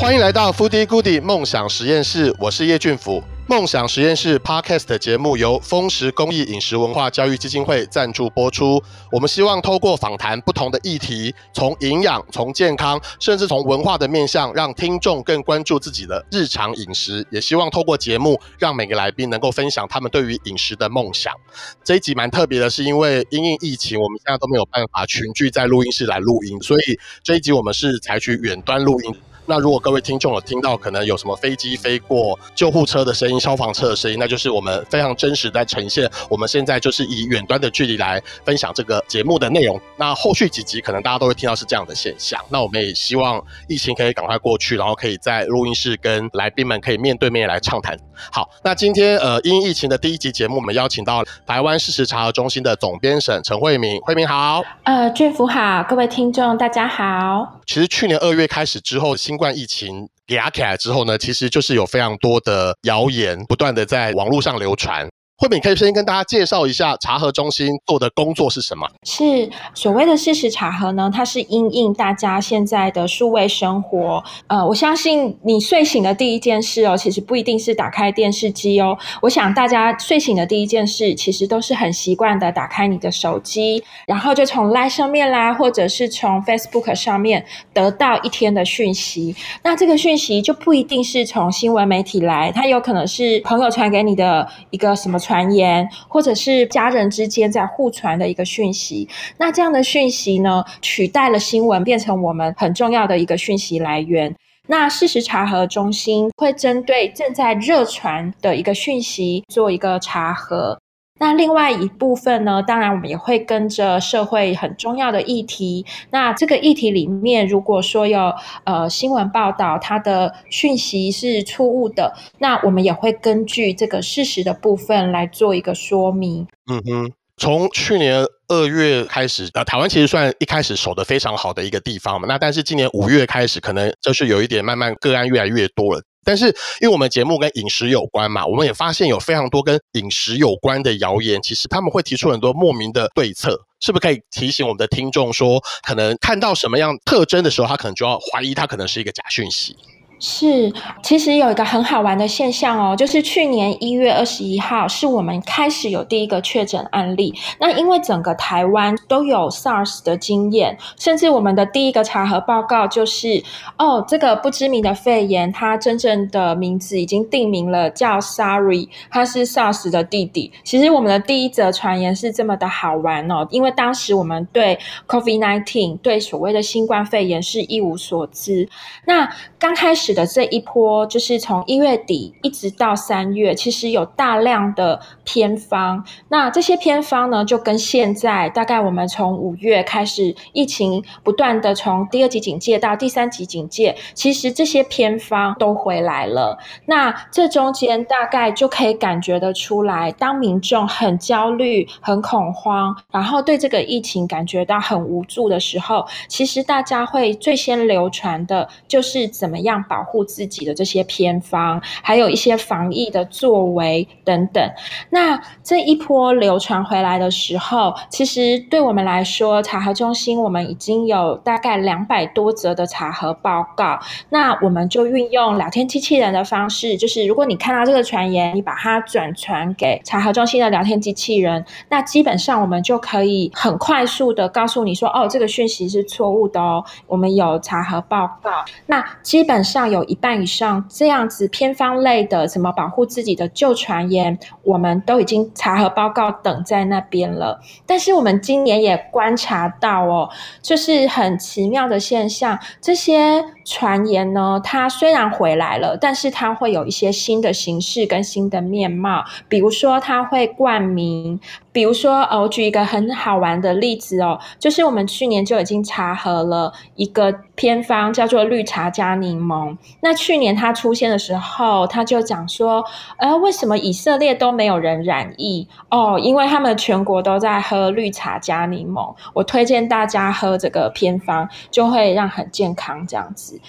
欢迎来到 Foodie Goodie 梦想实验室，我是叶俊甫。梦想实验室 Podcast 节目由灃食公益饮食文化教育基金会赞助播出。我们希望透过访谈不同的议题，从营养、从健康，甚至从文化的面向，让听众更关注自己的日常饮食。也希望透过节目，让每个来宾能够分享他们对于饮食的梦想。这一集蛮特别的，是因为因应疫情，我们现在都没有办法群聚在录音室来录音，所以这一集我们是采取远端录音。那如果各位听众有听到可能有什么飞机飞过、救护车的声音、消防车的声音，那就是我们非常真实在呈现。我们现在就是以远端的距离来分享这个节目的内容。那后续几集可能大家都会听到是这样的现象。那我们也希望疫情可以赶快过去，然后可以在录音室跟来宾们可以面对面来畅谈。好，那今天呃因疫情的第一集节目，我们邀请到台湾事实查核中心的总编审陈慧敏。慧敏好，呃，俊福好，各位听众大家好。其实去年二月开始之后，新冠疫情给起来之后呢，其实就是有非常多的谣言不断的在网络上流传。慧敏可以先跟大家介绍一下茶盒中心做的工作是什么？是所谓的事实茶盒呢？它是因应大家现在的数位生活。呃，我相信你睡醒的第一件事哦，其实不一定是打开电视机哦。我想大家睡醒的第一件事，其实都是很习惯的打开你的手机，然后就从 LINE 上面啦，或者是从 Facebook 上面得到一天的讯息。那这个讯息就不一定是从新闻媒体来，它有可能是朋友传给你的一个什么。传言，或者是家人之间在互传的一个讯息，那这样的讯息呢，取代了新闻，变成我们很重要的一个讯息来源。那事实查核中心会针对正在热传的一个讯息做一个查核。那另外一部分呢，当然我们也会跟着社会很重要的议题。那这个议题里面，如果说有呃新闻报道，它的讯息是错误的，那我们也会根据这个事实的部分来做一个说明。嗯哼，从去年二月开始，呃，台湾其实算一开始守得非常好的一个地方嘛。那但是今年五月开始，可能就是有一点慢慢个案越来越多了。但是，因为我们节目跟饮食有关嘛，我们也发现有非常多跟饮食有关的谣言。其实他们会提出很多莫名的对策，是不是可以提醒我们的听众说，可能看到什么样特征的时候，他可能就要怀疑他可能是一个假讯息。是，其实有一个很好玩的现象哦，就是去年一月二十一号是我们开始有第一个确诊案例。那因为整个台湾都有 SARS 的经验，甚至我们的第一个查核报告就是，哦，这个不知名的肺炎，它真正的名字已经定名了，叫 SARI，它是 SARS 的弟弟。其实我们的第一则传言是这么的好玩哦，因为当时我们对 COVID-19 对所谓的新冠肺炎是一无所知。那刚开始。的这一波就是从一月底一直到三月，其实有大量的偏方。那这些偏方呢，就跟现在大概我们从五月开始，疫情不断的从第二级警戒到第三级警戒，其实这些偏方都回来了。那这中间大概就可以感觉得出来，当民众很焦虑、很恐慌，然后对这个疫情感觉到很无助的时候，其实大家会最先流传的就是怎么样把保护自己的这些偏方，还有一些防疫的作为等等。那这一波流传回来的时候，其实对我们来说，查核中心我们已经有大概两百多则的查核报告。那我们就运用聊天机器人的方式，就是如果你看到这个传言，你把它转传给查核中心的聊天机器人，那基本上我们就可以很快速的告诉你说，哦，这个讯息是错误的哦，我们有查核报告。那基本上。有一半以上这样子偏方类的，什么保护自己的旧传言，我们都已经查核报告等在那边了。但是我们今年也观察到哦，就是很奇妙的现象，这些传言呢，它虽然回来了，但是它会有一些新的形式跟新的面貌，比如说它会冠名。比如说，呃，我举一个很好玩的例子哦，就是我们去年就已经查核了一个偏方，叫做绿茶加柠檬。那去年它出现的时候，他就讲说，呃，为什么以色列都没有人染疫？哦，因为他们全国都在喝绿茶加柠檬。我推荐大家喝这个偏方，就会让很健康这样子。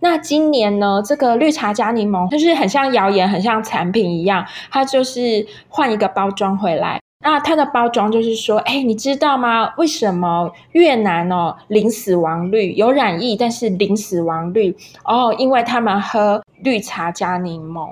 那今年呢，这个绿茶加柠檬就是很像谣言，很像产品一样，它就是换一个包装回来。那它的包装就是说，哎，你知道吗？为什么越南哦零死亡率有染疫，但是零死亡率哦？因为他们喝绿茶加柠檬。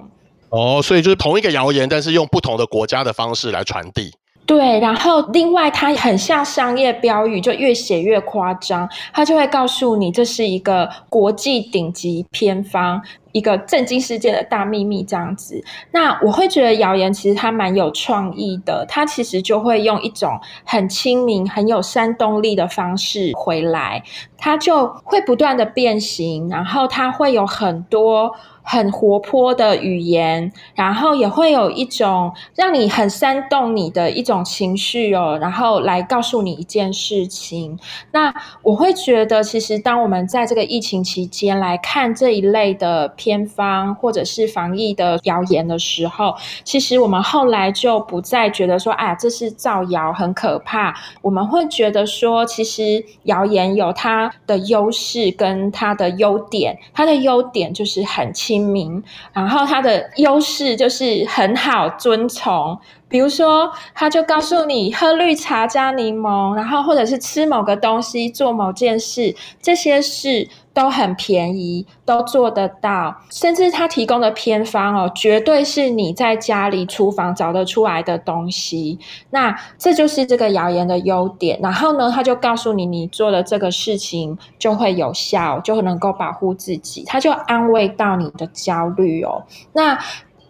哦，所以就是同一个谣言，但是用不同的国家的方式来传递。对，然后另外它很像商业标语，就越写越夸张，它就会告诉你这是一个国际顶级偏方，一个震惊世界的大秘密这样子。那我会觉得谣言其实它蛮有创意的，它其实就会用一种很亲民、很有煽动力的方式回来，它就会不断的变形，然后它会有很多。很活泼的语言，然后也会有一种让你很煽动你的一种情绪哦，然后来告诉你一件事情。那我会觉得，其实当我们在这个疫情期间来看这一类的偏方或者是防疫的谣言的时候，其实我们后来就不再觉得说，啊，这是造谣很可怕。我们会觉得说，其实谣言有它的优势跟它的优点，它的优点就是很轻。亲民，然后它的优势就是很好遵从。比如说，他就告诉你喝绿茶加柠檬，然后或者是吃某个东西、做某件事，这些事都很便宜，都做得到。甚至他提供的偏方哦，绝对是你在家里厨房找得出来的东西。那这就是这个谣言的优点。然后呢，他就告诉你，你做的这个事情就会有效，就能够保护自己。他就安慰到你的焦虑哦。那。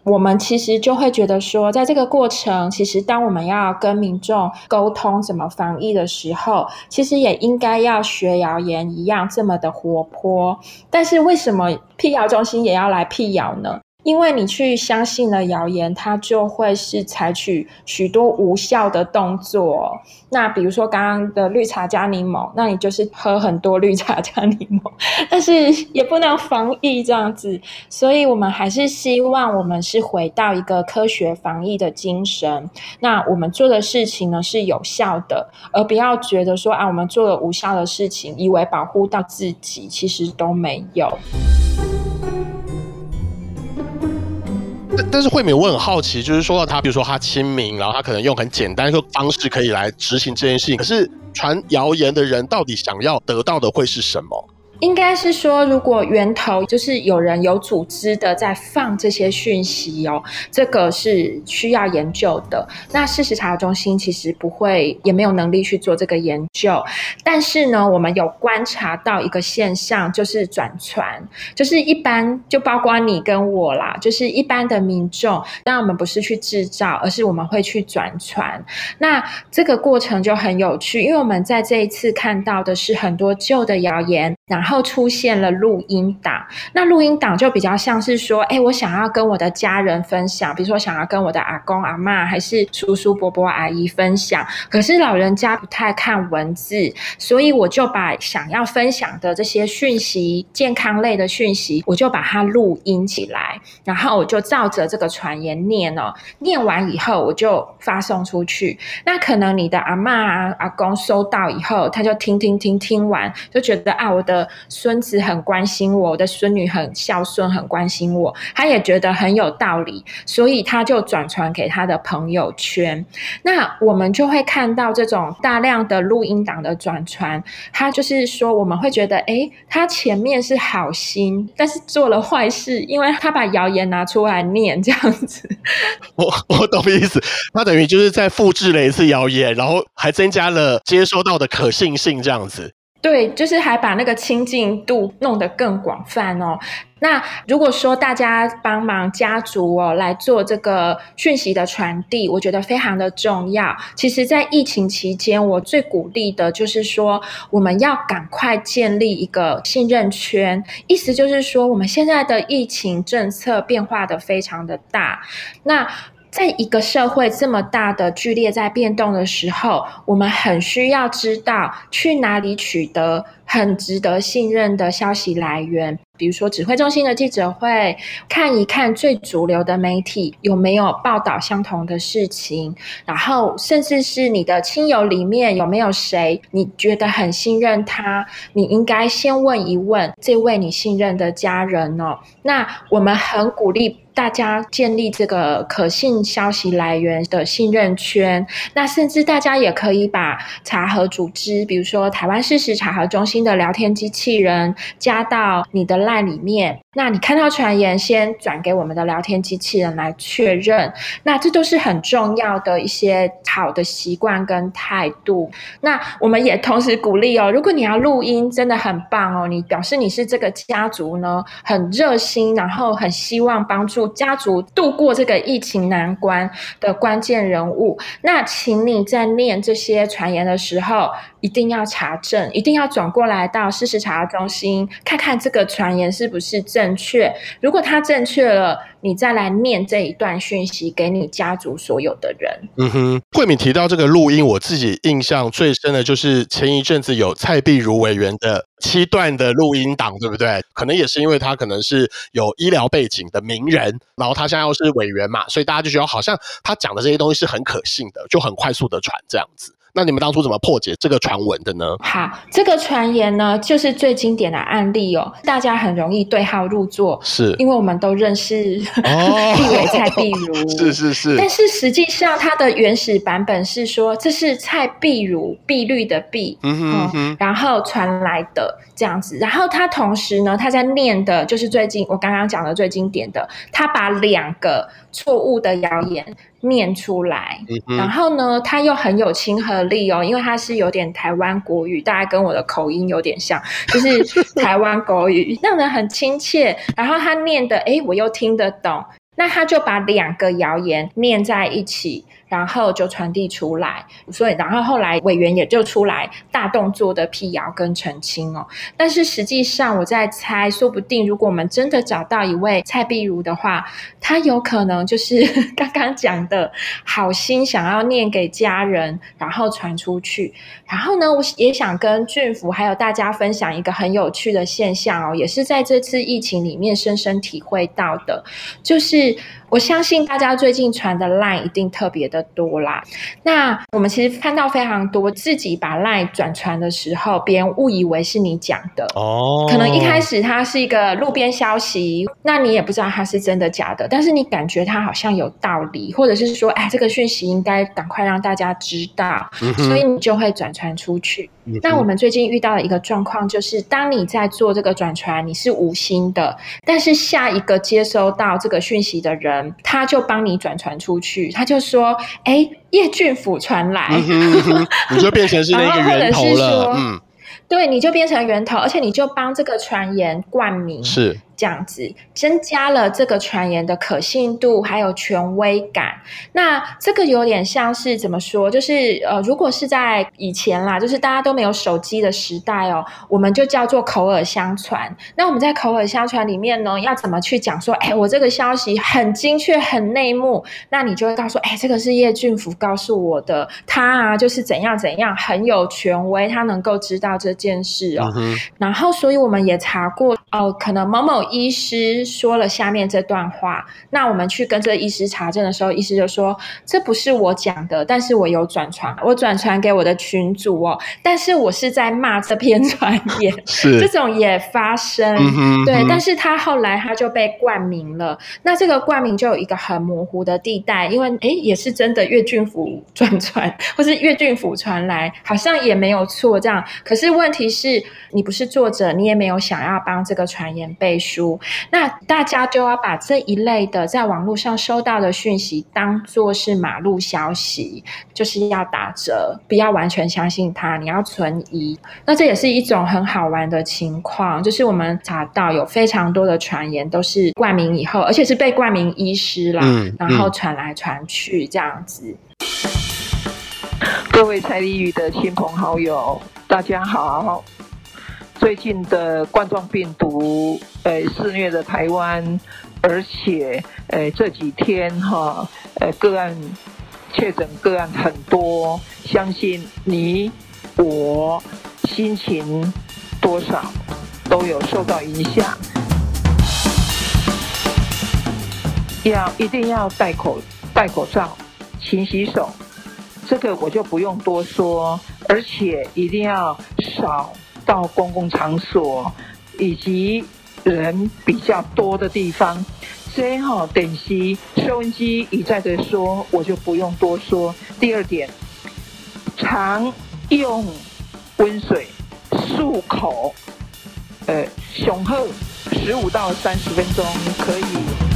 我们其实就会觉得说，在这个过程，其实当我们要跟民众沟通怎么防疫的时候，其实也应该要学谣言一样这么的活泼。但是为什么辟谣中心也要来辟谣呢？因为你去相信了谣言，它就会是采取许多无效的动作。那比如说刚刚的绿茶加柠檬，那你就是喝很多绿茶加柠檬，但是也不能防疫这样子。所以我们还是希望我们是回到一个科学防疫的精神。那我们做的事情呢是有效的，而不要觉得说啊，我们做了无效的事情，以为保护到自己，其实都没有。但是慧敏，我很好奇，就是说到他，比如说他亲民，然后他可能用很简单的方式可以来执行这件事情，可是传谣言的人到底想要得到的会是什么？应该是说，如果源头就是有人有组织的在放这些讯息哦，这个是需要研究的。那事实查核中心其实不会，也没有能力去做这个研究。但是呢，我们有观察到一个现象，就是转传，就是一般就包括你跟我啦，就是一般的民众，那我们不是去制造，而是我们会去转传。那这个过程就很有趣，因为我们在这一次看到的是很多旧的谣言，然。然后出现了录音档，那录音档就比较像是说，哎，我想要跟我的家人分享，比如说想要跟我的阿公阿妈，还是叔叔伯伯阿姨分享，可是老人家不太看文字，所以我就把想要分享的这些讯息，健康类的讯息，我就把它录音起来，然后我就照着这个传言念哦，念完以后我就发送出去。那可能你的阿妈、阿公收到以后，他就听听听听完，就觉得啊，我的。孙子很关心我，我的孙女很孝顺，很关心我，他也觉得很有道理，所以他就转传给他的朋友圈。那我们就会看到这种大量的录音档的转传，他就是说我们会觉得，诶，他前面是好心，但是做了坏事，因为他把谣言拿出来念这样子。我我懂意思，他等于就是在复制了一次谣言，然后还增加了接收到的可信性这样子。对，就是还把那个亲近度弄得更广泛哦。那如果说大家帮忙家族哦来做这个讯息的传递，我觉得非常的重要。其实，在疫情期间，我最鼓励的就是说，我们要赶快建立一个信任圈。意思就是说，我们现在的疫情政策变化的非常的大。那在一个社会这么大的剧烈在变动的时候，我们很需要知道去哪里取得很值得信任的消息来源，比如说指挥中心的记者会，看一看最主流的媒体有没有报道相同的事情，然后甚至是你的亲友里面有没有谁你觉得很信任他，你应该先问一问这位你信任的家人哦。那我们很鼓励。大家建立这个可信消息来源的信任圈，那甚至大家也可以把查核组织，比如说台湾事实查核中心的聊天机器人，加到你的在里面。那你看到传言，先转给我们的聊天机器人来确认。那这都是很重要的一些好的习惯跟态度。那我们也同时鼓励哦，如果你要录音，真的很棒哦，你表示你是这个家族呢，很热心，然后很希望帮助家族度过这个疫情难关的关键人物。那请你在念这些传言的时候，一定要查证，一定要转过来到事实查中心看看这个传言是不是正。确，如果它正确了，你再来念这一段讯息给你家族所有的人。嗯哼，慧敏提到这个录音，我自己印象最深的就是前一阵子有蔡壁如委员的七段的录音档，对不对？可能也是因为他可能是有医疗背景的名人，然后他现在又是委员嘛，所以大家就觉得好像他讲的这些东西是很可信的，就很快速的传这样子。那你们当初怎么破解这个传闻的呢？好，这个传言呢，就是最经典的案例哦，大家很容易对号入座，是因为我们都认识哦，立委蔡碧如，是是是。但是实际上，它的原始版本是说，这是蔡碧如，碧绿的碧，嗯哼，嗯哼，然后传来的这样子。然后他同时呢，他在念的就是最近我刚刚讲的最经典的，他把两个错误的谣言念出来，嗯，然后呢，他又很有亲和力哦，因为他是有点台湾国语，大概跟我的口音有点像，就是台湾国语，让人很亲切。然后他念的，哎，我又听得懂，那他就把两个谣言念在一起。然后就传递出来，所以然后后来委员也就出来大动作的辟谣跟澄清哦。但是实际上我在猜，说不定如果我们真的找到一位蔡碧如的话，他有可能就是 刚刚讲的好心想要念给家人，然后传出去。然后呢，我也想跟俊福还有大家分享一个很有趣的现象哦，也是在这次疫情里面深深体会到的，就是。我相信大家最近传的 LINE 一定特别的多啦。那我们其实看到非常多自己把 LINE 转传的时候，别人误以为是你讲的哦。可能一开始它是一个路边消息，那你也不知道它是真的假的，但是你感觉它好像有道理，或者是说，哎，这个讯息应该赶快让大家知道，嗯、所以你就会转传出去。那我们最近遇到的一个状况就是，当你在做这个转传，你是无心的，但是下一个接收到这个讯息的人，他就帮你转传出去，他就说：“哎，叶俊甫传来。嗯” 你就变成是那个源头了。嗯，对，你就变成源头，而且你就帮这个传言冠名。是。这样子增加了这个传言的可信度，还有权威感。那这个有点像是怎么说？就是呃，如果是在以前啦，就是大家都没有手机的时代哦，我们就叫做口耳相传。那我们在口耳相传里面呢，要怎么去讲说？哎，我这个消息很精确、很内幕。那你就会告诉，哎，这个是叶俊福告诉我的，他啊就是怎样怎样，很有权威，他能够知道这件事哦。嗯、然后，所以我们也查过哦、呃，可能某某。医师说了下面这段话，那我们去跟这个医师查证的时候，医师就说这不是我讲的，但是我有转传，我转传给我的群主哦，但是我是在骂这篇传言，是。这种也发生，对，但是他后来他就被冠名了，那这个冠名就有一个很模糊的地带，因为诶也是真的越俊福转传，或是越俊福传来，好像也没有错这样，可是问题是你不是作者，你也没有想要帮这个传言背书。那大家就要把这一类的在网络上收到的讯息当做是马路消息，就是要打折，不要完全相信它，你要存疑。那这也是一种很好玩的情况，就是我们查到有非常多的传言都是冠名以后，而且是被冠名医师啦，嗯嗯、然后传来传去这样子。各位蔡立宇的亲朋好友，大家好。最近的冠状病毒，呃，肆虐的台湾，而且，呃，这几天哈，呃，个案确诊个案很多，相信你我心情多少都有受到影响。要一定要戴口戴口罩，勤洗手，这个我就不用多说。而且一定要少到公共场所以及人比较多的地方。最好等息收音机一再的说，我就不用多说。第二点，常用温水漱口，呃，雄厚十五到三十分钟可以。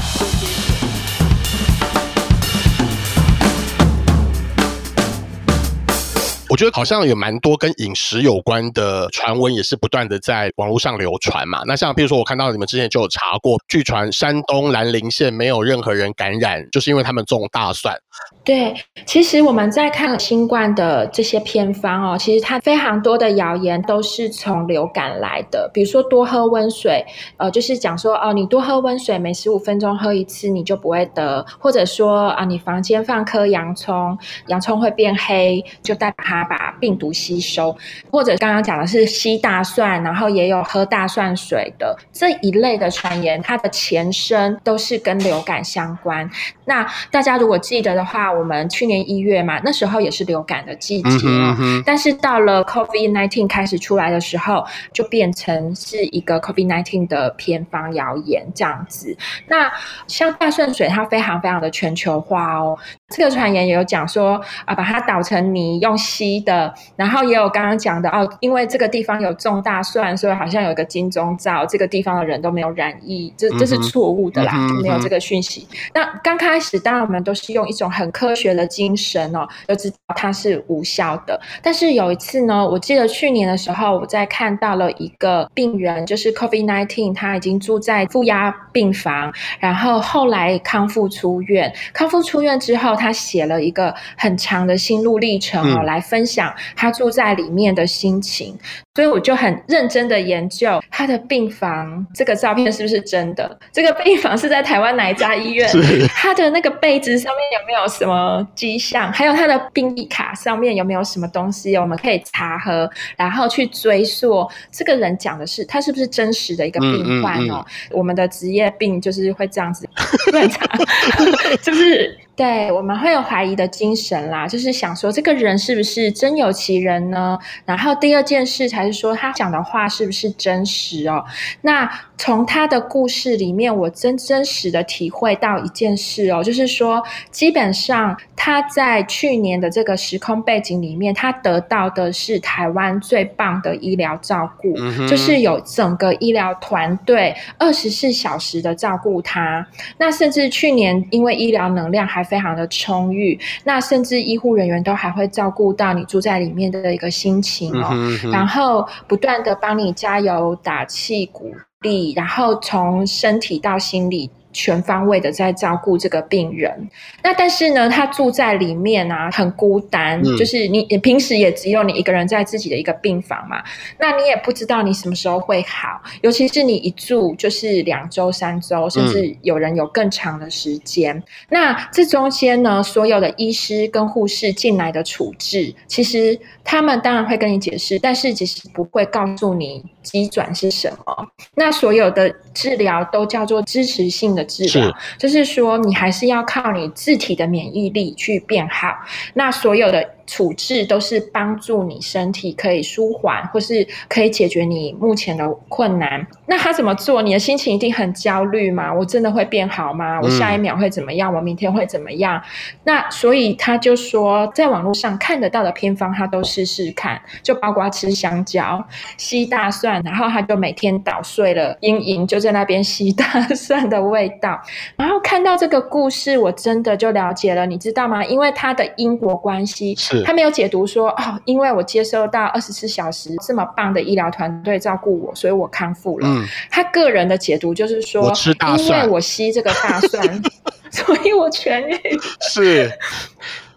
我觉得好像有蛮多跟饮食有关的传闻，也是不断的在网络上流传嘛。那像比如说，我看到你们之前就有查过，据传山东兰陵县没有任何人感染，就是因为他们种大蒜。对，其实我们在看新冠的这些偏方哦，其实它非常多的谣言都是从流感来的。比如说多喝温水，呃，就是讲说哦，你多喝温水，每十五分钟喝一次，你就不会得；或者说啊，你房间放颗洋葱，洋葱会变黑，就代表它。把病毒吸收，或者刚刚讲的是吸大蒜，然后也有喝大蒜水的这一类的传言，它的前身都是跟流感相关。那大家如果记得的话，我们去年一月嘛，那时候也是流感的季节，嗯嗯，但是到了 COVID nineteen 开始出来的时候，就变成是一个 COVID nineteen 的偏方谣言这样子。那像大蒜水，它非常非常的全球化哦。这个传言也有讲说啊，把它捣成泥用吸的，然后也有刚刚讲的哦，因为这个地方有种大蒜，所以好像有一个金钟罩，这个地方的人都没有染疫，这这是错误的啦，嗯、就没有这个讯息。那刚开始当然我们都是用一种很科学的精神哦，就知道它是无效的。但是有一次呢，我记得去年的时候，我在看到了一个病人，就是 COVID-19，他已经住在负压病房，然后后来康复出院，康复出院之后。他写了一个很长的心路历程哦，来分享他住在里面的心情。所以我就很认真的研究他的病房，这个照片是不是真的？这个病房是在台湾哪一家医院？他的那个被子上面有没有什么迹象？还有他的病历卡上面有没有什么东西？我们可以查核，然后去追溯这个人讲的是他是不是真实的一个病患哦？嗯嗯嗯、我们的职业病就是会这样子乱查，就是。对，我们会有怀疑的精神啦，就是想说这个人是不是真有其人呢？然后第二件事才是说他讲的话是不是真实哦？那从他的故事里面，我真真实的体会到一件事哦，就是说基本上他在去年的这个时空背景里面，他得到的是台湾最棒的医疗照顾，嗯、就是有整个医疗团队二十四小时的照顾他。那甚至去年因为医疗能量还非常的充裕，那甚至医护人员都还会照顾到你住在里面的一个心情哦，嗯、哼然后不断的帮你加油打气鼓励，然后从身体到心理。全方位的在照顾这个病人，那但是呢，他住在里面啊，很孤单，嗯、就是你，你平时也只有你一个人在自己的一个病房嘛，那你也不知道你什么时候会好，尤其是你一住就是两周、三周，甚至有人有更长的时间。嗯、那这中间呢，所有的医师跟护士进来的处置，其实他们当然会跟你解释，但是其实不会告诉你急转是什么。那所有的治疗都叫做支持性的。治疗是就是说，你还是要靠你自体的免疫力去变好。那所有的。处置都是帮助你身体可以舒缓，或是可以解决你目前的困难。那他怎么做？你的心情一定很焦虑吗？我真的会变好吗？我下一秒会怎么样？我明天会怎么样？嗯、那所以他就说，在网络上看得到的偏方，他都试试看，就包括吃香蕉、吸大蒜，然后他就每天捣碎了，阴影就在那边吸大蒜的味道。然后看到这个故事，我真的就了解了，你知道吗？因为他的因果关系是。他没有解读说哦，因为我接收到二十四小时这么棒的医疗团队照顾我，所以我康复了。嗯，他个人的解读就是说，我吃大蒜，因为我吸这个大蒜，所以我痊愈。是，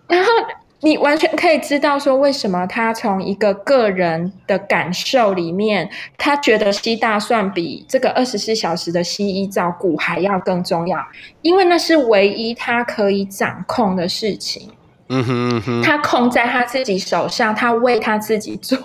然后你完全可以知道说，为什么他从一个个人的感受里面，他觉得吸大蒜比这个二十四小时的西医照顾还要更重要，因为那是唯一他可以掌控的事情。嗯哼嗯哼，他控在他自己手上，他为他自己做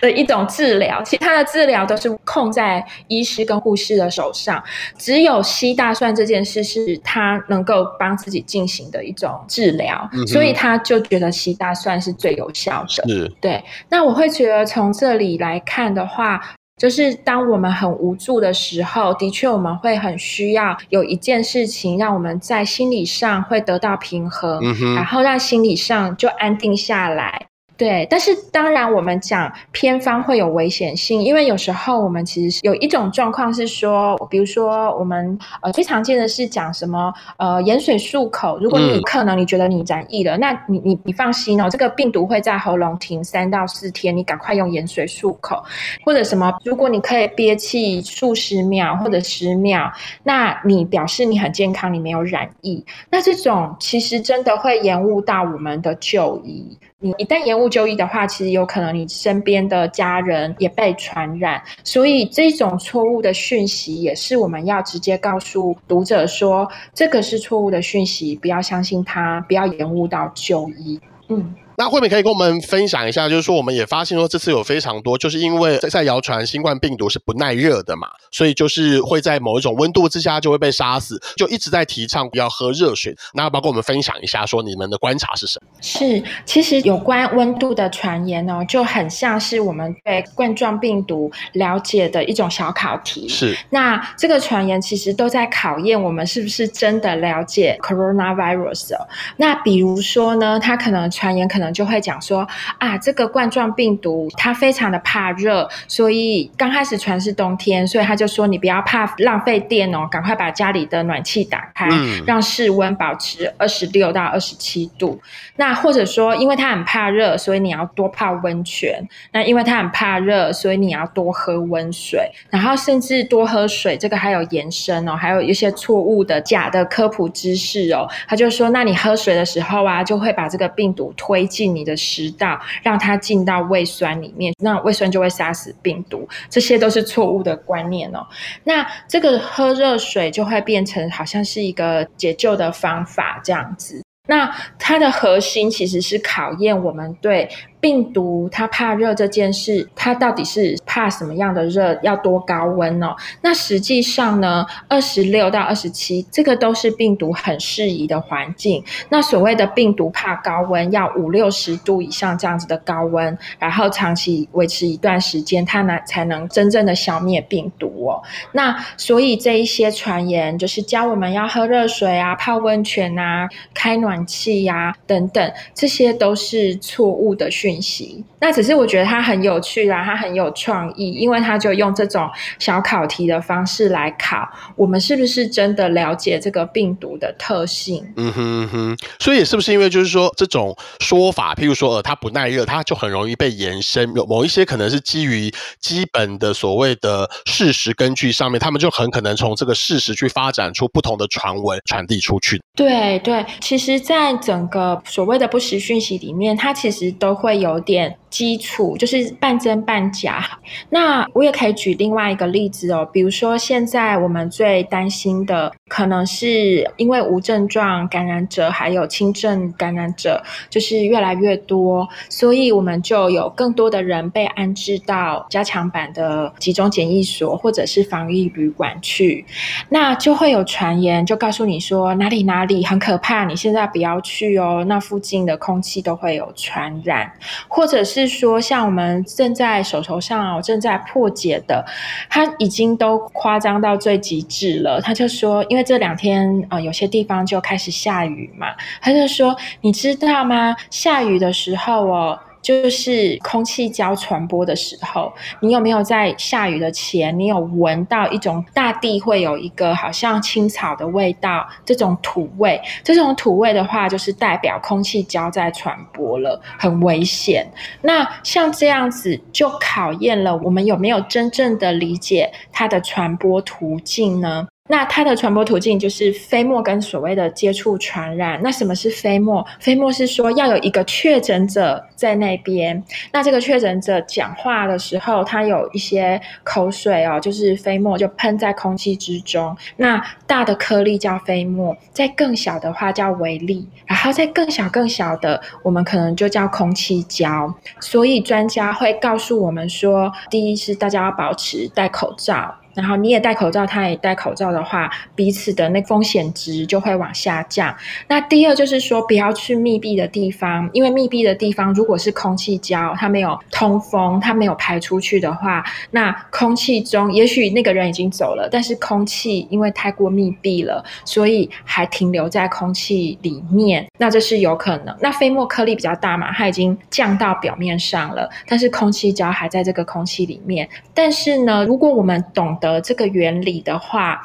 的一种治疗，其他的治疗都是控在医师跟护士的手上，只有吸大蒜这件事是他能够帮自己进行的一种治疗，嗯、所以他就觉得吸大蒜是最有效的。是，对。那我会觉得从这里来看的话。就是当我们很无助的时候，的确我们会很需要有一件事情，让我们在心理上会得到平衡，嗯，然后让心理上就安定下来。对，但是当然，我们讲偏方会有危险性，因为有时候我们其实有一种状况是说，比如说我们呃最常见的是讲什么呃盐水漱口，如果你可能你觉得你染疫了，嗯、那你你你放心哦，这个病毒会在喉咙停三到四天，你赶快用盐水漱口，或者什么，如果你可以憋气数十秒或者十秒，那你表示你很健康，你没有染疫，那这种其实真的会延误到我们的就医。你一旦延误就医的话，其实有可能你身边的家人也被传染，所以这种错误的讯息也是我们要直接告诉读者说，这个是错误的讯息，不要相信它，不要延误到就医。嗯。那慧敏可以跟我们分享一下，就是说我们也发现说这次有非常多，就是因为在谣传新冠病毒是不耐热的嘛，所以就是会在某一种温度之下就会被杀死，就一直在提倡不要喝热水。那要不要跟我们分享一下，说你们的观察是什么？是，其实有关温度的传言哦，就很像是我们对冠状病毒了解的一种小考题。是，那这个传言其实都在考验我们是不是真的了解 coronavirus 哦。那比如说呢，它可能传言可能。就会讲说啊，这个冠状病毒它非常的怕热，所以刚开始传是冬天，所以他就说你不要怕浪费电哦，赶快把家里的暖气打开，嗯、让室温保持二十六到二十七度。那或者说，因为他很怕热，所以你要多泡温泉。那因为他很怕热，所以你要多喝温水，然后甚至多喝水。这个还有延伸哦，还有一些错误的假的科普知识哦。他就说，那你喝水的时候啊，就会把这个病毒推进你的食道，让它进到胃酸里面，那胃酸就会杀死病毒。这些都是错误的观念哦。那这个喝热水就会变成好像是一个解救的方法这样子。那它的核心其实是考验我们对。病毒它怕热这件事，它到底是怕什么样的热？要多高温哦？那实际上呢，二十六到二十七，这个都是病毒很适宜的环境。那所谓的病毒怕高温，要五六十度以上这样子的高温，然后长期维持一段时间，它呢才能真正的消灭病毒哦。那所以这一些传言，就是教我们要喝热水啊、泡温泉啊、开暖气呀、等等，这些都是错误的讯息，那只是我觉得它很有趣啦，它很有创意，因为它就用这种小考题的方式来考我们是不是真的了解这个病毒的特性。嗯哼哼，所以是不是因为就是说这种说法，譬如说呃它不耐热，它就很容易被延伸，有某一些可能是基于基本的所谓的事实根据上面，他们就很可能从这个事实去发展出不同的传闻传递出去。对对，其实，在整个所谓的不实讯息里面，它其实都会。有点基础，就是半真半假。那我也可以举另外一个例子哦，比如说现在我们最担心的，可能是因为无症状感染者还有轻症感染者就是越来越多，所以我们就有更多的人被安置到加强版的集中检疫所或者是防疫旅馆去，那就会有传言就告诉你说哪里哪里很可怕，你现在不要去哦，那附近的空气都会有传染。或者是说，像我们正在手头上啊正在破解的，他已经都夸张到最极致了。他就说，因为这两天呃有些地方就开始下雨嘛，他就说，你知道吗？下雨的时候哦。就是空气交传播的时候，你有没有在下雨的前，你有闻到一种大地会有一个好像青草的味道，这种土味，这种土味的话，就是代表空气交在传播了，很危险。那像这样子，就考验了我们有没有真正的理解它的传播途径呢？那它的传播途径就是飞沫跟所谓的接触传染。那什么是飞沫？飞沫是说要有一个确诊者在那边，那这个确诊者讲话的时候，他有一些口水哦，就是飞沫就喷在空气之中。那大的颗粒叫飞沫，在更小的话叫微粒，然后在更小更小的，我们可能就叫空气胶。所以专家会告诉我们说，第一是大家要保持戴口罩。然后你也戴口罩，他也戴口罩的话，彼此的那风险值就会往下降。那第二就是说，不要去密闭的地方，因为密闭的地方如果是空气胶，它没有通风，它没有排出去的话，那空气中也许那个人已经走了，但是空气因为太过密闭了，所以还停留在空气里面，那这是有可能。那飞沫颗粒比较大嘛，它已经降到表面上了，但是空气胶还在这个空气里面。但是呢，如果我们懂得呃，这个原理的话，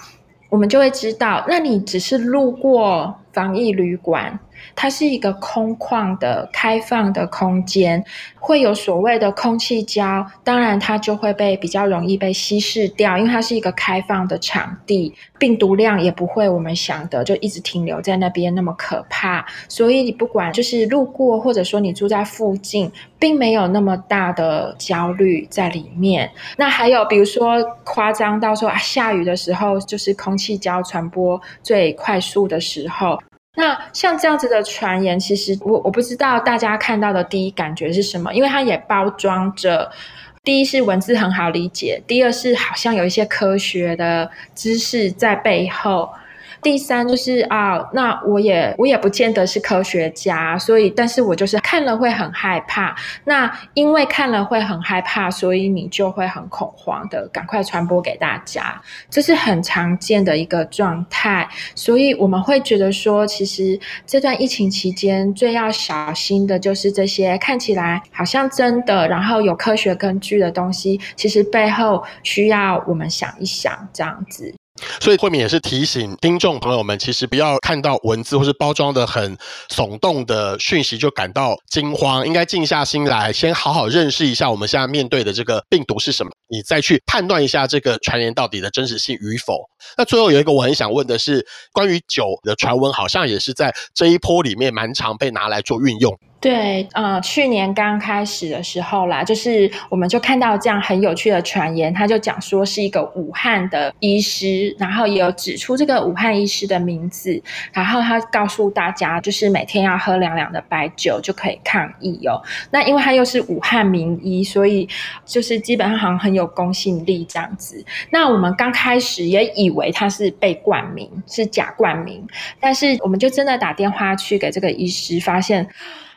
我们就会知道，那你只是路过防疫旅馆。它是一个空旷的、开放的空间，会有所谓的空气胶，当然它就会被比较容易被稀释掉，因为它是一个开放的场地，病毒量也不会我们想的就一直停留在那边那么可怕。所以你不管就是路过，或者说你住在附近，并没有那么大的焦虑在里面。那还有比如说夸张到说啊，下雨的时候就是空气胶传播最快速的时候。那像这样子的传言，其实我我不知道大家看到的第一感觉是什么，因为它也包装着，第一是文字很好理解，第二是好像有一些科学的知识在背后。第三就是啊，那我也我也不见得是科学家，所以但是我就是看了会很害怕。那因为看了会很害怕，所以你就会很恐慌的赶快传播给大家，这是很常见的一个状态。所以我们会觉得说，其实这段疫情期间最要小心的就是这些看起来好像真的，然后有科学根据的东西，其实背后需要我们想一想，这样子。所以慧敏也是提醒听众朋友们，其实不要看到文字或是包装的很耸动的讯息就感到惊慌，应该静下心来，先好好认识一下我们现在面对的这个病毒是什么，你再去判断一下这个传言到底的真实性与否。那最后有一个我很想问的是，关于酒的传闻，好像也是在这一波里面蛮常被拿来做运用。对，呃，去年刚开始的时候啦，就是我们就看到这样很有趣的传言，他就讲说是一个武汉的医师，然后也有指出这个武汉医师的名字，然后他告诉大家，就是每天要喝两两的白酒就可以抗疫哦。那因为他又是武汉名医，所以就是基本上好像很有公信力这样子。那我们刚开始也以为他是被冠名，是假冠名，但是我们就真的打电话去给这个医师，发现。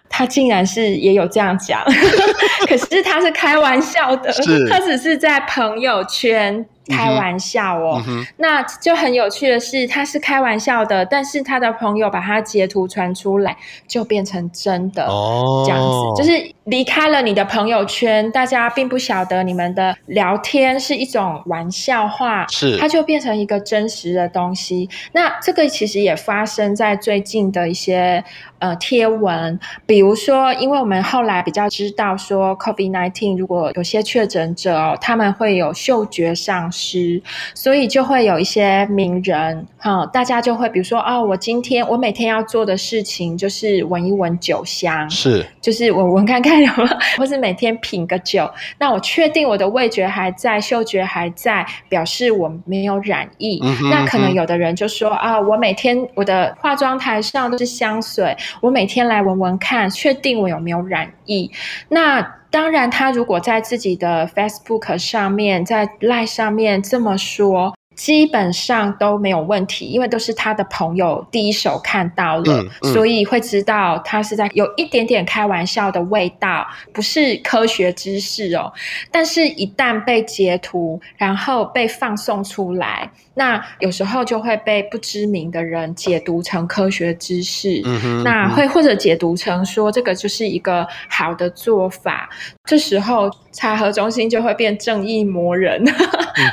他竟然是也有这样讲，可是他是开玩笑的，他只是在朋友圈。开玩笑哦，那就很有趣的是，他是开玩笑的，但是他的朋友把他截图传出来，就变成真的哦，这样子，就是离开了你的朋友圈，大家并不晓得你们的聊天是一种玩笑话，是，它就变成一个真实的东西。那这个其实也发生在最近的一些呃贴文，比如说，因为我们后来比较知道说，COVID nineteen 如果有些确诊者哦，他们会有嗅觉上。师，所以就会有一些名人，哈，大家就会比如说，哦，我今天我每天要做的事情就是闻一闻酒香，是，就是我 闻看看有没有，或是每天品个酒，那我确定我的味觉还在，嗅觉还在，表示我没有染疫。嗯哼嗯哼。那可能有的人就说啊，我每天我的化妆台上都是香水，我每天来闻闻看，确定我有没有染疫。那当然，他如果在自己的 Facebook 上面，在 Line 上面这么说。基本上都没有问题，因为都是他的朋友第一手看到了，嗯嗯、所以会知道他是在有一点点开玩笑的味道，不是科学知识哦。但是，一旦被截图，然后被放送出来，那有时候就会被不知名的人解读成科学知识，嗯哼，那会或者解读成说这个就是一个好的做法。这时候，查核中心就会变正义魔人，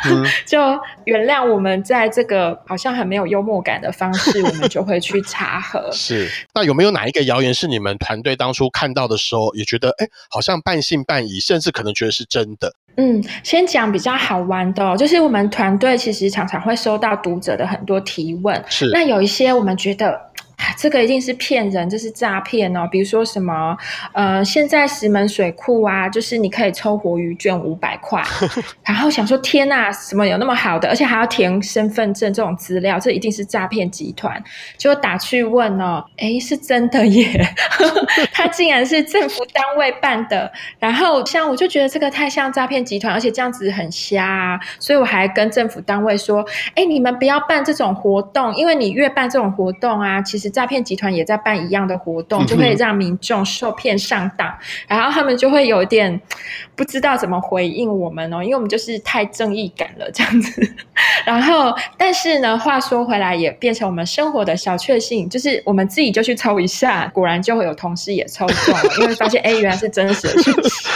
嗯、就原谅我们在这个好像很没有幽默感的方式，我们就会去查核。是，那有没有哪一个谣言是你们团队当初看到的时候也觉得，哎，好像半信半疑，甚至可能觉得是真的？嗯，先讲比较好玩的哦，就是我们团队其实常常会收到读者的很多提问，是，那有一些我们觉得。这个一定是骗人，这是诈骗哦！比如说什么，呃，现在石门水库啊，就是你可以抽活鱼券五百块，然后想说天呐，什么有那么好的，而且还要填身份证这种资料，这一定是诈骗集团。就打去问哦，诶，是真的耶，他竟然是政府单位办的。然后像我就觉得这个太像诈骗集团，而且这样子很瞎啊，所以我还跟政府单位说，诶，你们不要办这种活动，因为你越办这种活动啊，其实。诈骗集团也在办一样的活动，就会让民众受骗上当，然后他们就会有点不知道怎么回应我们哦，因为我们就是太正义感了这样子。然后，但是呢，话说回来，也变成我们生活的小确幸，就是我们自己就去抽一下，果然就会有同事也抽中了，因为发现 哎，原来是真实的讯息，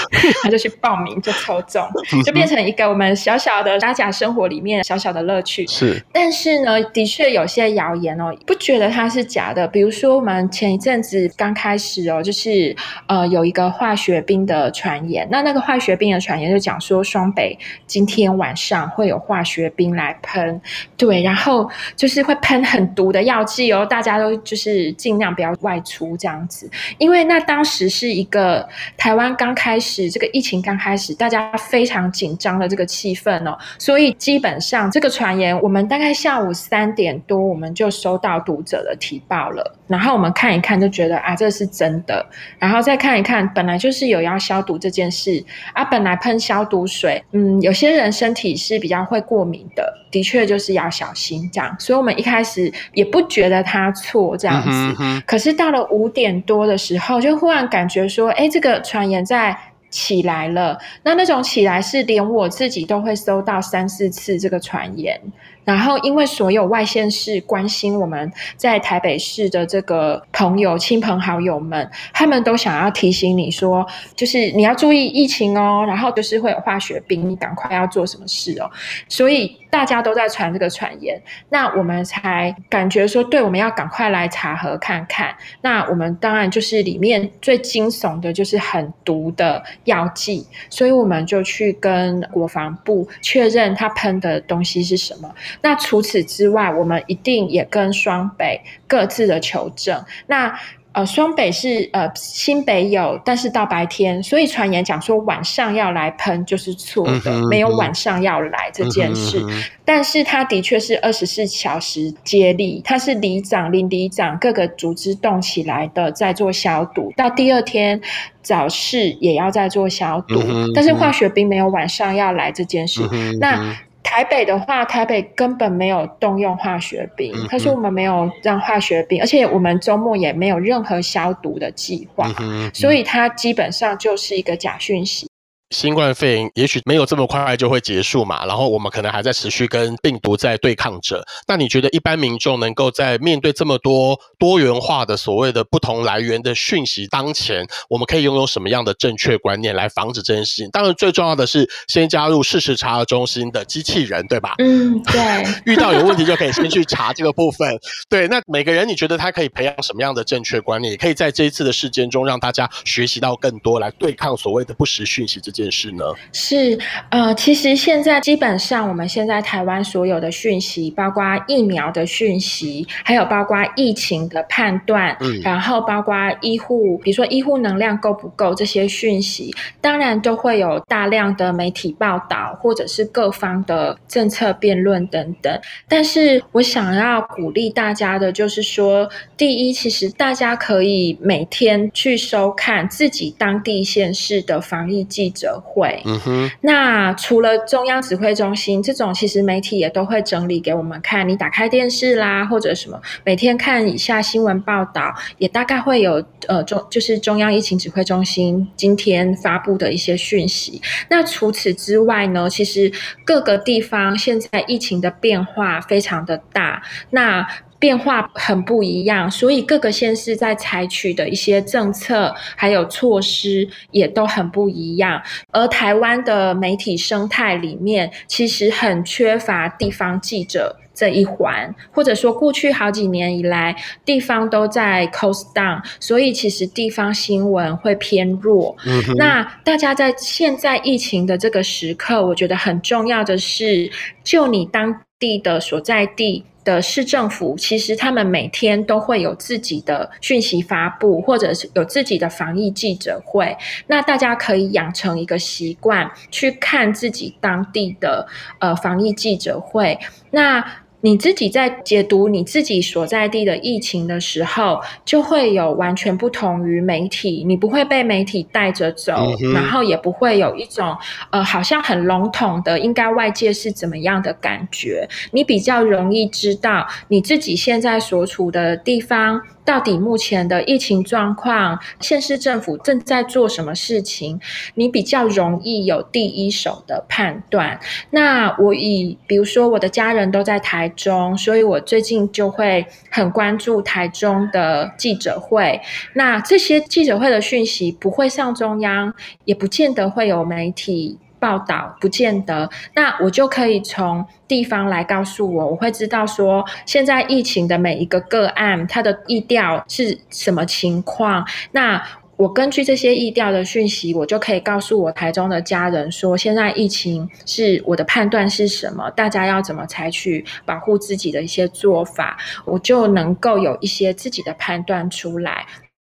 他就去报名就抽中，就变成一个我们小小的大家生活里面小小的乐趣。是，但是呢，的确有些谣言哦，不觉得它是假的。比如说，我们前一阵子刚开始哦，就是呃，有一个化学兵的传言。那那个化学兵的传言就讲说，双北今天晚上会有化学兵来喷，对，然后就是会喷很毒的药剂哦，大家都就是尽量不要外出这样子。因为那当时是一个台湾刚开始这个疫情刚开始，大家非常紧张的这个气氛哦，所以基本上这个传言，我们大概下午三点多，我们就收到读者的提报。了，然后我们看一看，就觉得啊，这是真的。然后再看一看，本来就是有要消毒这件事啊，本来喷消毒水，嗯，有些人身体是比较会过敏的，的确就是要小心这样。所以我们一开始也不觉得他错这样子，可是到了五点多的时候，就忽然感觉说，哎，这个传言在起来了。那那种起来是连我自己都会收到三四次这个传言。然后，因为所有外县市关心我们在台北市的这个朋友、亲朋好友们，他们都想要提醒你说，就是你要注意疫情哦。然后就是会有化学兵，你赶快要做什么事哦。所以大家都在传这个传言，那我们才感觉说，对，我们要赶快来查核看看。那我们当然就是里面最惊悚的，就是很毒的药剂，所以我们就去跟国防部确认他喷的东西是什么。那除此之外，我们一定也跟双北各自的求证。那呃，双北是呃新北有，但是到白天，所以传言讲说晚上要来喷就是错的，嗯，没有晚上要来这件事。嗯，但是它的确是二十四小时接力，它是里长、邻里长各个组织动起来的，在做消毒。到第二天早市也要再做消毒，嗯，但是化学兵没有晚上要来这件事。嗯，那台北的话，台北根本没有动用化学兵，他说我们没有让化学兵，而且我们周末也没有任何消毒的计划，所以它基本上就是一个假讯息。新冠肺炎也许没有这么快就会结束嘛，然后我们可能还在持续跟病毒在对抗着。那你觉得一般民众能够在面对这么多多元化的所谓的不同来源的讯息当前，我们可以拥有什么样的正确观念来防止这件事情？当然，最重要的是先加入事实查核中心的机器人，对吧？嗯，对。遇到有问题就可以先去查这个部分。对，那每个人你觉得他可以培养什么样的正确观念？也可以在这一次的事件中让大家学习到更多，来对抗所谓的不实讯息。这件事呢？是呃，其实现在基本上，我们现在台湾所有的讯息，包括疫苗的讯息，还有包括疫情的判断，嗯，然后包括医护，比如说医护能量够不够这些讯息，当然都会有大量的媒体报道，或者是各方的政策辩论等等。但是我想要鼓励大家的，就是说，第一，其实大家可以每天去收看自己当地县市的防疫记者。会，嗯哼。那除了中央指挥中心这种，其实媒体也都会整理给我们看。你打开电视啦，或者什么，每天看一下新闻报道，也大概会有呃中，就是中央疫情指挥中心今天发布的一些讯息。那除此之外呢，其实各个地方现在疫情的变化非常的大。那变化很不一样，所以各个县市在采取的一些政策还有措施也都很不一样。而台湾的媒体生态里面，其实很缺乏地方记者这一环，或者说过去好几年以来，地方都在 close down，所以其实地方新闻会偏弱。嗯哼。那大家在现在疫情的这个时刻，我觉得很重要的是，就你当地的所在地的市政府，其实他们每天都会有自己的讯息发布，或者是有自己的防疫记者会。那大家可以养成一个习惯，去看自己当地的呃防疫记者会。那你自己在解读你自己所在地的疫情的时候，就会有完全不同于媒体，你不会被媒体带着走，嗯、然后也不会有一种呃好像很笼统的应该外界是怎么样的感觉，你比较容易知道你自己现在所处的地方。到底目前的疫情状况，县市政府正在做什么事情？你比较容易有第一手的判断。那我以，比如说我的家人都在台中，所以我最近就会很关注台中的记者会。那这些记者会的讯息不会上中央，也不见得会有媒体。报道不见得，那我就可以从地方来告诉我，我会知道说现在疫情的每一个个案，它的疫调是什么情况。那我根据这些疫调的讯息，我就可以告诉我台中的家人说，现在疫情是我的判断是什么，大家要怎么采取保护自己的一些做法，我就能够有一些自己的判断出来。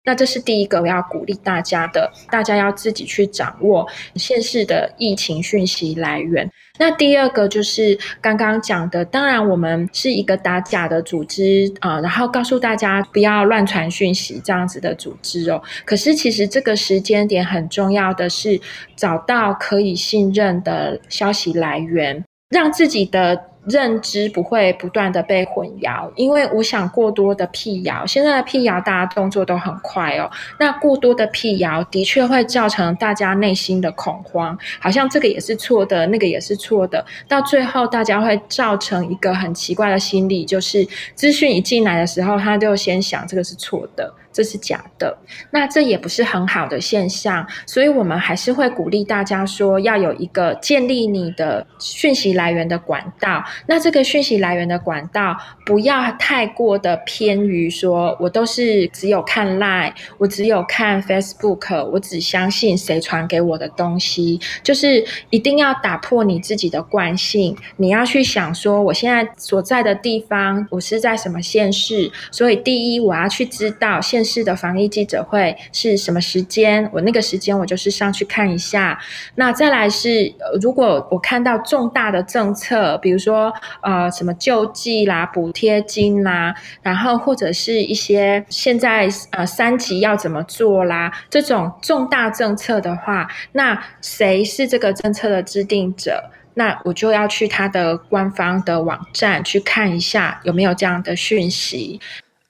那这是第一个我要鼓励大家的，大家要自己去掌握县市的疫情讯息来源。那第二个就是刚刚讲的，当然我们是一个打假的组织啊，然后告诉大家不要乱传讯息这样子的组织哦。可是其实这个时间点很重要的是找到可以信任的消息来源，让自己的。认知不会不断的被混淆，因为我想过多的辟谣，现在的辟谣大家动作都很快哦。那过多的辟谣的确会造成大家内心的恐慌，好像这个也是错的，那个也是错的，到最后大家会造成一个很奇怪的心理，就是资讯一进来的时候，他就先想这个是错的。这是假的，那这也不是很好的现象，所以我们还是会鼓励大家说，要有一个建立你的讯息来源的管道。那这个讯息来源的管道不要太过的偏于说，我都是只有看 Line，我只有看 Facebook，我只相信谁传给我的东西，就是一定要打破你自己的惯性。你要去想说，我现在所在的地方，我是在什么县市，所以第一，我要去知道县市的防疫记者会是什么时间？我那个时间我就是上去看一下。那再来是，如果我看到重大的政策，比如说呃什么救济啦、补贴金啦，然后或者是一些现在呃三级要怎么做啦，这种重大政策的话，那谁是这个政策的制定者？那我就要去他的官方的网站去看一下有没有这样的讯息。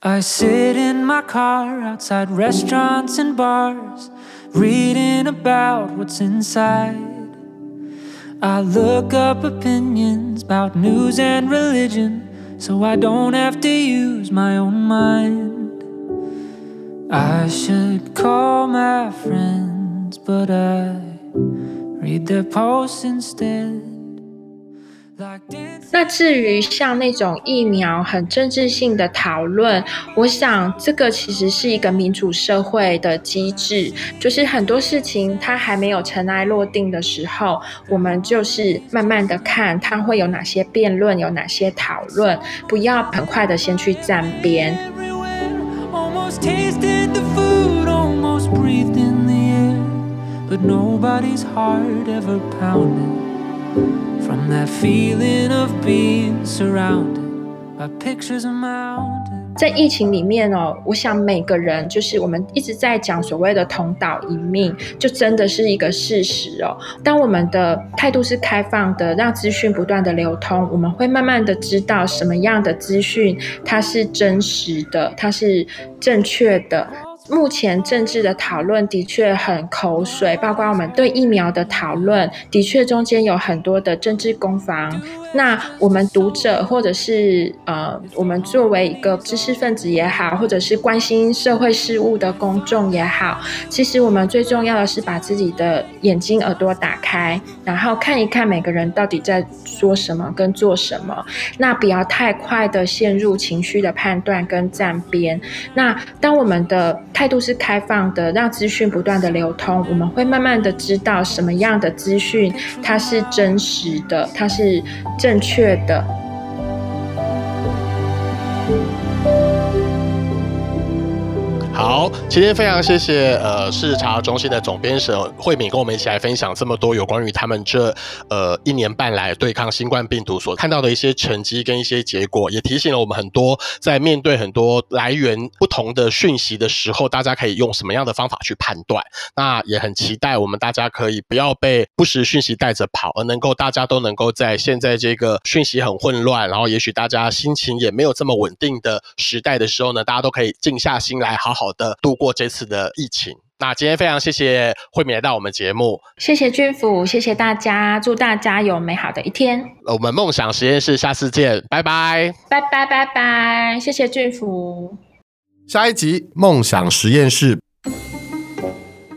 I sit in my car outside restaurants and bars, reading about what's inside. I look up opinions about news and religion, so I don't have to use my own mind. I should call my friends, but I read their posts instead. 那至于像那种疫苗很政治性的讨论，我想这个其实是一个民主社会的机制，就是很多事情它还没有尘埃落定的时候，我们就是慢慢的看它会有哪些辩论，有哪些讨论，不要很快的先去站边。From that feeling of being surrounded by pictures of mountains. 在疫情里面哦，我想每个人就是我们一直在讲所谓的同岛一命，就真的是一个事实哦。当我们的态度是开放的，让资讯不断的流通，我们会慢慢的知道什么样的资讯它是真实的，它是正确的。目前政治的讨论的确很口水，包括我们对疫苗的讨论，的确中间有很多的政治攻防，那我们读者或者是呃，我们作为一个知识分子也好，或者是关心社会事务的公众也好，其实我们最重要的是把自己的眼睛耳朵打开，然后看一看每个人到底在说什么跟做什么。那不要太快的陷入情绪的判断跟站边。那当我们的态度是开放的，让资讯不断的流通，我们会慢慢的知道什么样的资讯它是真实的，它是正确的。好，今天非常谢谢呃，视察中心的总编审慧敏跟我们一起来分享这么多有关于他们这呃一年半来对抗新冠病毒所看到的一些成绩跟一些结果，也提醒了我们很多在面对很多来源不同的讯息的时候，大家可以用什么样的方法去判断。那也很期待我们大家可以不要被不实讯息带着跑，而能够大家都能够在现在这个讯息很混乱，然后也许大家心情也没有这么稳定的时代的时候呢，大家都可以静下心来好好。好的，度过这次的疫情。那今天非常谢谢慧敏来到我们节目，谢谢俊甫，谢谢大家，祝大家有美好的一天。我们梦想实验室下次见，拜拜，拜拜拜拜，谢谢俊甫。下一集梦想实验室，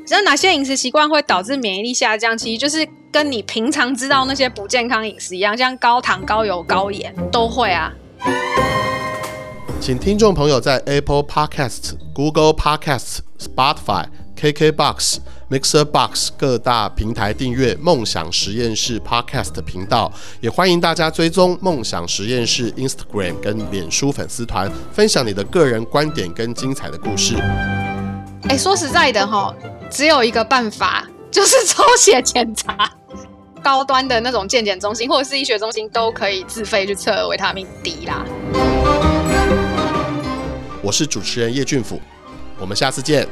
知道哪些饮食习惯会导致免疫力下降？其实就是跟你平常知道那些不健康饮食一样，像高糖、高油、高盐都会啊。请听众朋友在 Apple Podcast、Google Podcasts、Spotify、KKBox、Mixer Box 各大平台订阅“梦想实验室 ”Podcast 频道，也欢迎大家追踪“梦想实验室 ”Instagram 跟脸书粉丝团，分享你的个人观点跟精彩的故事。哎，说实在的哈，只有一个办法，就是抽血检查。高端的那种健检中心或者是医学中心都可以自费去测维他命 D 啦。我是主持人叶俊甫，我们下次见。